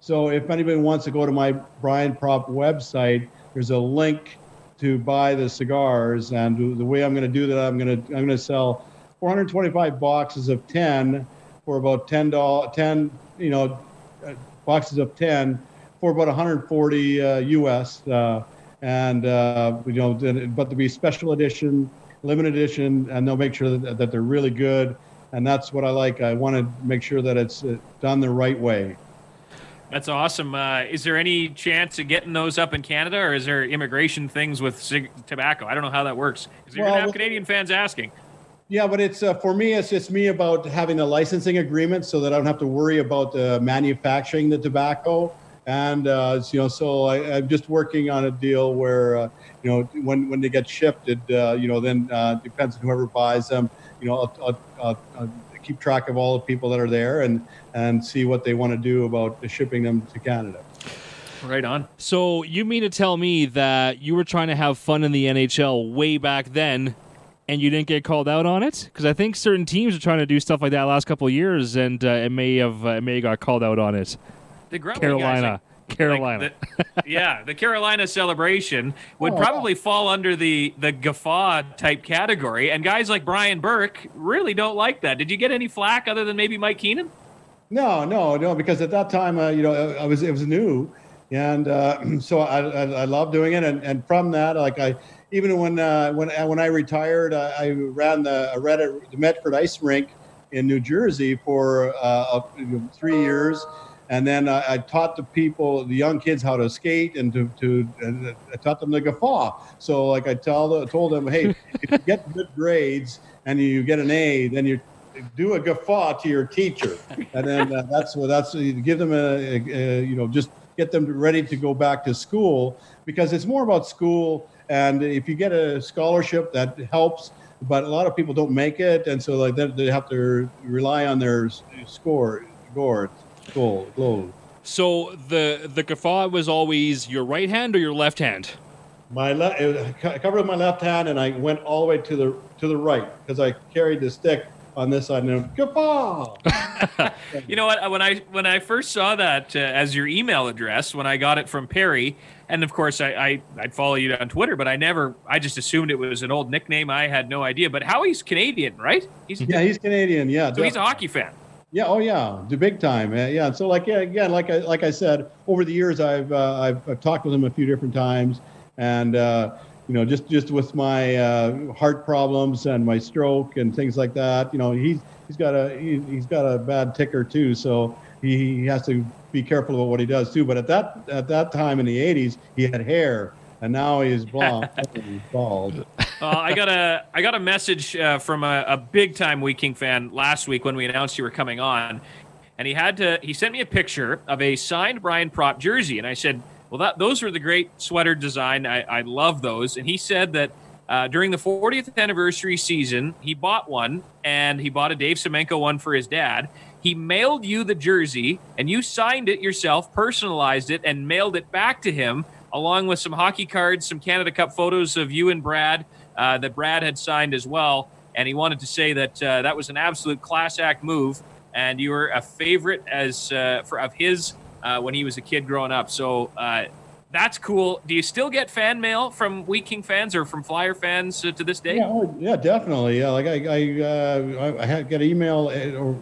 So if anybody wants to go to my Brian Propp website, there's a link to buy the cigars. And the way I'm going to do that, I'm going to I'm going to sell 425 boxes of 10 for about 10 dollars 10 you know uh, boxes of 10 for about 140 uh, US. Uh, and uh, you know, but to be special edition, limited edition, and they'll make sure that, that they're really good. And that's what I like. I want to make sure that it's uh, done the right way. That's awesome. Uh, is there any chance of getting those up in Canada, or is there immigration things with cig- tobacco? I don't know how that works. Because you're well, gonna have Canadian fans asking. Yeah, but it's uh, for me. It's just me about having a licensing agreement so that I don't have to worry about uh, manufacturing the tobacco and uh, you know, so I, am just working on a deal where uh, you know when when they get shipped, it uh, you know then uh, depends on whoever buys them. You know, I'll, I'll, I'll, keep track of all the people that are there and and see what they want to do about shipping them to Canada. Right on. So you mean to tell me that you were trying to have fun in the NHL way back then, and you didn't get called out on it? Because I think certain teams are trying to do stuff like that last couple years, and uh, it may have uh, it may have got called out on it the Carolina. Guys, Carolina. Like the, yeah, the Carolina celebration would oh. probably fall under the the guffaw type category, and guys like Brian Burke really don't like that. Did you get any flack other than maybe Mike Keenan? No, no, no, because at that time, uh, you know, I was it was new, and uh, so I, I, I love doing it, and, and from that, like I even when uh, when when I retired, I, I ran the I ran at the Medford Ice Rink in New Jersey for uh, three years and then I, I, taught the people, the young kids, how to skate and to, to and I taught them the guffaw. So like I tell the, told them, hey, if you get good grades and you get an A, then you do a guffaw to your teacher, and then uh, that's what that's you give them a, a, a, you know just get them ready to go back to school because it's more about school. And if you get a scholarship, that helps. But a lot of people don't make it, and so like they, they have to rely on their score scores. Goal, goal. So the the guffaw was always your right hand or your left hand? My left. I covered my left hand, and I went all the way to the to the right because I carried the stick on this side. And guffaw. you know what? When I when I first saw that uh, as your email address, when I got it from Perry, and of course I, I I'd follow you on Twitter, but I never I just assumed it was an old nickname. I had no idea. But Howie's Canadian, right? He's yeah, he's Canadian. Yeah, so definitely. he's a hockey fan. Yeah. Oh, yeah. The big time. Uh, yeah. So, like, yeah, again, like I like I said, over the years, I've uh, I've, I've, talked with him a few different times, and uh, you know, just just with my uh, heart problems and my stroke and things like that, you know, he's he's got a he, has got a bad ticker too, so he, he has to be careful about what he does too. But at that at that time in the '80s, he had hair and now he's blonde. he's bald. Uh, I got a I got a message uh, from a, a big time Wheat King fan last week when we announced you were coming on, and he had to he sent me a picture of a signed Brian Propp jersey, and I said, well, that those are the great sweater design. I, I love those, and he said that. Uh, during the 40th anniversary season, he bought one and he bought a Dave Semenko one for his dad He mailed you the jersey, and you signed it yourself, personalized it, and mailed it back to him, along with some hockey cards, some Canada Cup photos of you and Brad uh, that Brad had signed as well. And he wanted to say that uh, that was an absolute class act move, and you were a favorite as uh, for of his uh, when he was a kid growing up. So uh, that's cool. Do you still get fan mail from Wheat King fans or from Flyer fans to this day? Yeah, oh, yeah, definitely. Yeah, like I, I, I get email or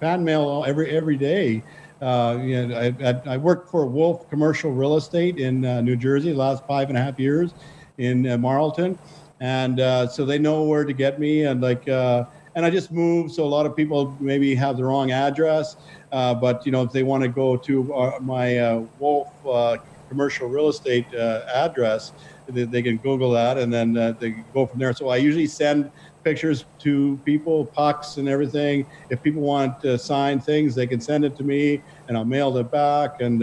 fan mail every every day. Uh, you know, I, I, I worked for Wolf Commercial Real Estate in uh, New Jersey the last five and a half years in uh, Marlton, and uh, so they know where to get me. And like, uh, and I just moved, so a lot of people maybe have the wrong address. Uh, but you know, if they want to go to uh, my uh, Wolf uh, Commercial Real Estate address, they, they can Google that, and then they go from there. So I usually send pictures to people, pucks and everything. If people want to sign things, they can send it to me, and I'll mail it back. And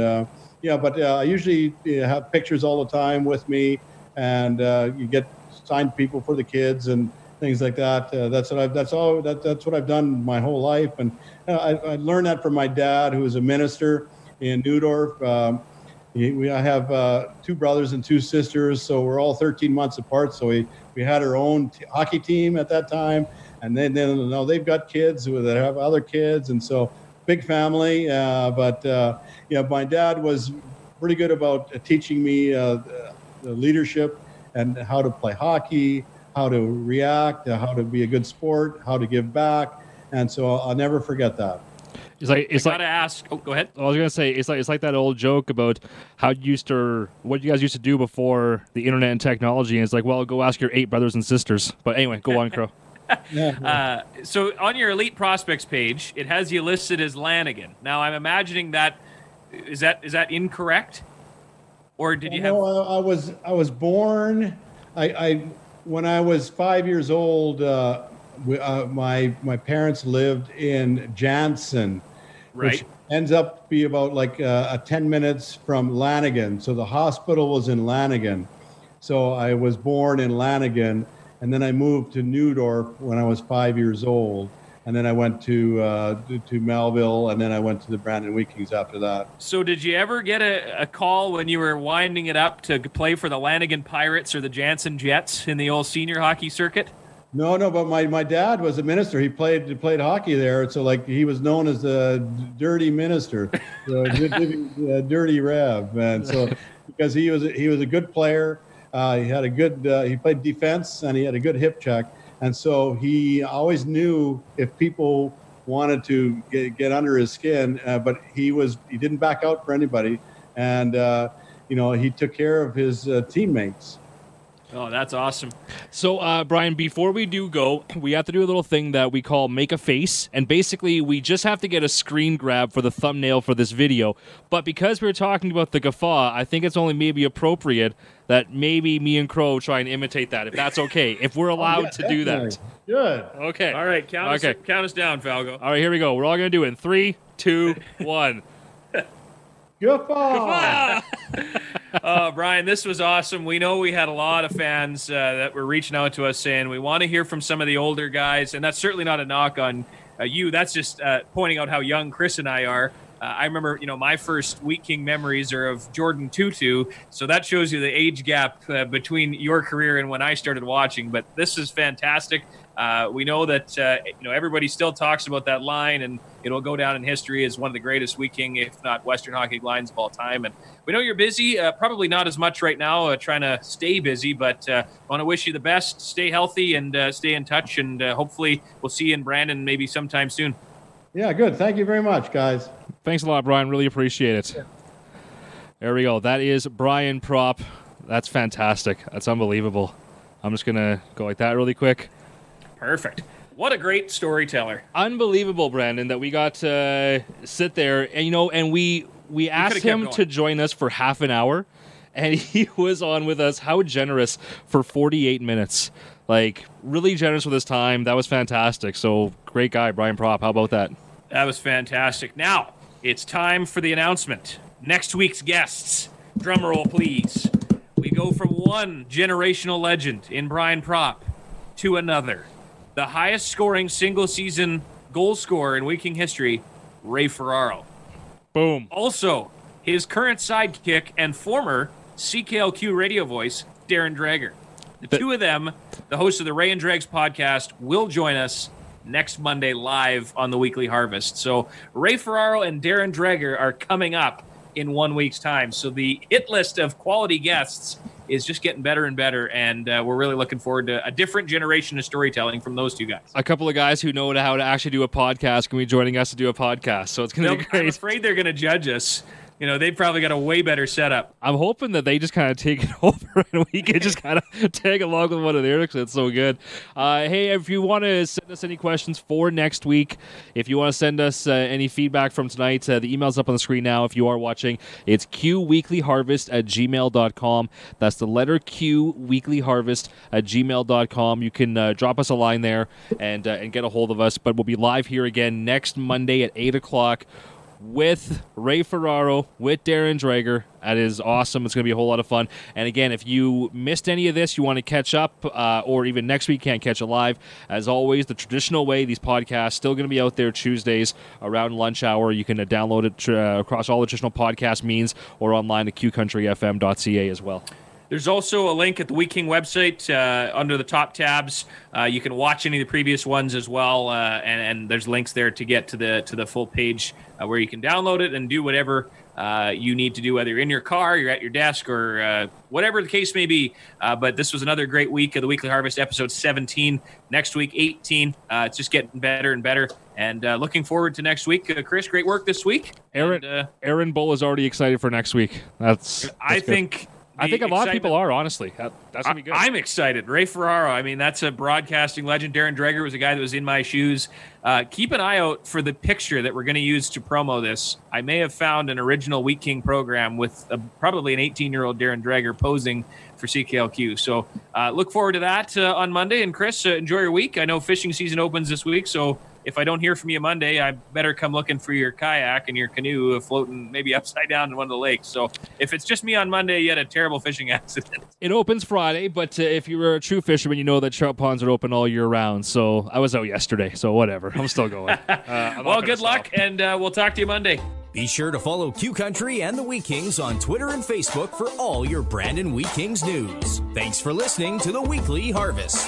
yeah, but I usually have pictures all the time with me, and you get signed people for the kids and things like that. Uh, that's what I've. That's all. That, that's what I've done my whole life, and uh, I, I learned that from my dad, who was a minister in Neudorf. Um, he, we, I have uh, two brothers and two sisters, so we're all 13 months apart. So we, we had our own t- hockey team at that time, and then then now they've got kids that have other kids, and so big family. Uh, but uh, yeah, my dad was pretty good about teaching me uh, leadership and how to play hockey, how to react, uh, how to be a good sport, how to give back, and so I'll, I'll never forget that. It's like it's I like gotta ask. Oh, go ahead. I was gonna say it's like it's like that old joke about how you used to what you guys used to do before the internet and technology. And it's like, well, go ask your eight brothers and sisters. But anyway, go on, Crow. Uh, so on your elite prospects page, it has you listed as Lanigan. Now I'm imagining that is that is that incorrect, or did you have? No, I, I was I was born. I, I when I was five years old. Uh, uh, my my parents lived in Jansen, which ends up to be about like uh, a ten minutes from Lanigan. So the hospital was in Lanigan. So I was born in Lanigan, and then I moved to Neudorf when I was five years old. And then I went to uh, to, Melville, and then I went to the Brandon Wheat Kings after that. So did you ever get a, a call when you were winding it up to play for the Lanigan Pirates or the Jansen Jets in the old senior hockey circuit? No, no, but my, my dad was a minister. He played played hockey there, so like he was known as the dirty minister, the uh, dirty Rev, and so because he was a, he was a good player, uh, he had a good uh, he played defense and he had a good hip check, and so he always knew if people wanted to get, get under his skin, uh, but he was he didn't back out for anybody, and uh, you know he took care of his uh, teammates. Oh, that's awesome. So, uh, Brian, before we do go, we have to do a little thing that we call make a face. And basically, we just have to get a screen grab for the thumbnail for this video. But because we are talking about the guffaw, I think it's only maybe appropriate that maybe me and Crow try and imitate that, if that's okay. if we're allowed Oh, Yeah, to do that. Good. Okay. All right, count Okay. us count us down, Falgo. All right, here we go. We're all going to do it in three, two, one. Guffaw. Uh, Brian, this was awesome. We know we had a lot of fans uh, that were reaching out to us saying we want to hear from some of the older guys, and that's certainly not a knock on uh, you. That's just uh, pointing out how young Chris and I are. Uh, I remember, you know, my first Wheat King memories are of Jordan Tootoo, so that shows you the age gap uh, between your career and when I started watching. But this is fantastic. Uh, we know that uh, you know everybody still talks about that line, and it'll go down in history as one of the greatest Wheat King, if not Western Hockey lines of all time. And we know you're busy, uh, probably not as much right now, uh, trying to stay busy, but uh, want to wish you the best. Stay healthy and uh, stay in touch, and uh, hopefully we'll see you in Brandon maybe sometime soon. Yeah, good. Thank you very much, guys. Thanks a lot, Brian. Really appreciate it. There we go. That is Brian Propp. That's fantastic. That's unbelievable. I'm just going to go like that really quick. Perfect. What a great storyteller. unbelievable, Brandon, that we got to sit there and you know, and we we asked him to join us for half an hour, and he was on with us. How generous for 48 minutes. Like really generous with his time. That was fantastic. So great guy, Brian Propp. How about that? That was fantastic. Now it's time for the announcement. Next week's guests. Drum roll, please. We go from one generational legend in Brian Propp to another. The highest scoring single season goal scorer in Wheat King history, Ray Ferraro. Boom. Also, his current sidekick and former CKLQ radio voice, Darren Dreger. The two of them, the hosts of the Ray and Dregs podcast, will join us next Monday live on the Weekly Harvest. So Ray Ferraro and Darren Dreger are coming up in one week's time. So the hit list of quality guests is just getting better and better, and uh, we're really looking forward to a different generation of storytelling from those two guys. A couple of guys who know how to actually do a podcast can be joining us to do a podcast. So it's going to be I'm great. afraid they're going to judge us. You know, they've probably got a way better setup. I'm hoping that they just kind of take it over and we can just kind of tag along with one of theirs because it's so good. Uh, hey, if you want to send us any questions for next week, if you want to send us uh, any feedback from tonight, uh, the email's up on the screen now. If you are watching, it's qweeklyharvest at gmail.com. That's the letter Q weeklyharvest at gmail.com. You can uh, drop us a line there and, uh, and get a hold of us. But we'll be live here again next Monday at 8 o'clock with Ray Ferraro, with Darren Dreger. That is awesome. It's going to be a whole lot of fun. And again, if you missed any of this, you want to catch up, uh, or even next week can't catch it live, as always, the traditional way, these podcasts still going to be out there Tuesdays around lunch hour. You can uh, download it uh, across all the traditional podcast means or online at qcountryfm.ca as well. There's also a link at the Wheat King website uh, under the top tabs. Uh, you can watch any of the previous ones as well, uh, and, and there's links there to get to the to the full page uh, where you can download it and do whatever uh, you need to do, whether you're in your car, you're at your desk, or uh, whatever the case may be. Uh, but this was another great week of the Weekly Harvest, episode 17. Next week, 18. Uh, it's just getting better and better. And uh, looking forward to next week. Uh, Chris, great work this week. Aaron, And, uh, Aaron Bull is already excited for next week. That's, I good. think. I think a lot of people are honestly. That's gonna be good. I, am excited. Ray Ferraro. I mean, that's a broadcasting legend. Darren Dreger was a guy that was in my shoes. Uh, keep an eye out for the picture that we're going to use to promo this. I may have found an original Wheat King program with a, probably an 18 year old Darren Dreger posing for CKLQ. So uh, look forward to that uh, on Monday. And Chris, uh, enjoy your week. I know fishing season opens this week, so if I don't hear from you Monday, I better come looking for your kayak and your canoe floating maybe upside down in one of the lakes. So if it's just me on Monday, you had a terrible fishing accident. It opens Friday, but uh, if you're a true fisherman, you know that trout ponds are open all year round. So I was out yesterday, so whatever. I'm still going. Uh, I'm well, good stop. luck, and uh, we'll talk to you Monday. Be sure to follow Q Country and the Wheat Kings on Twitter and Facebook for all your Brandon Wheat Kings news. Thanks for listening to the Weekly Harvest.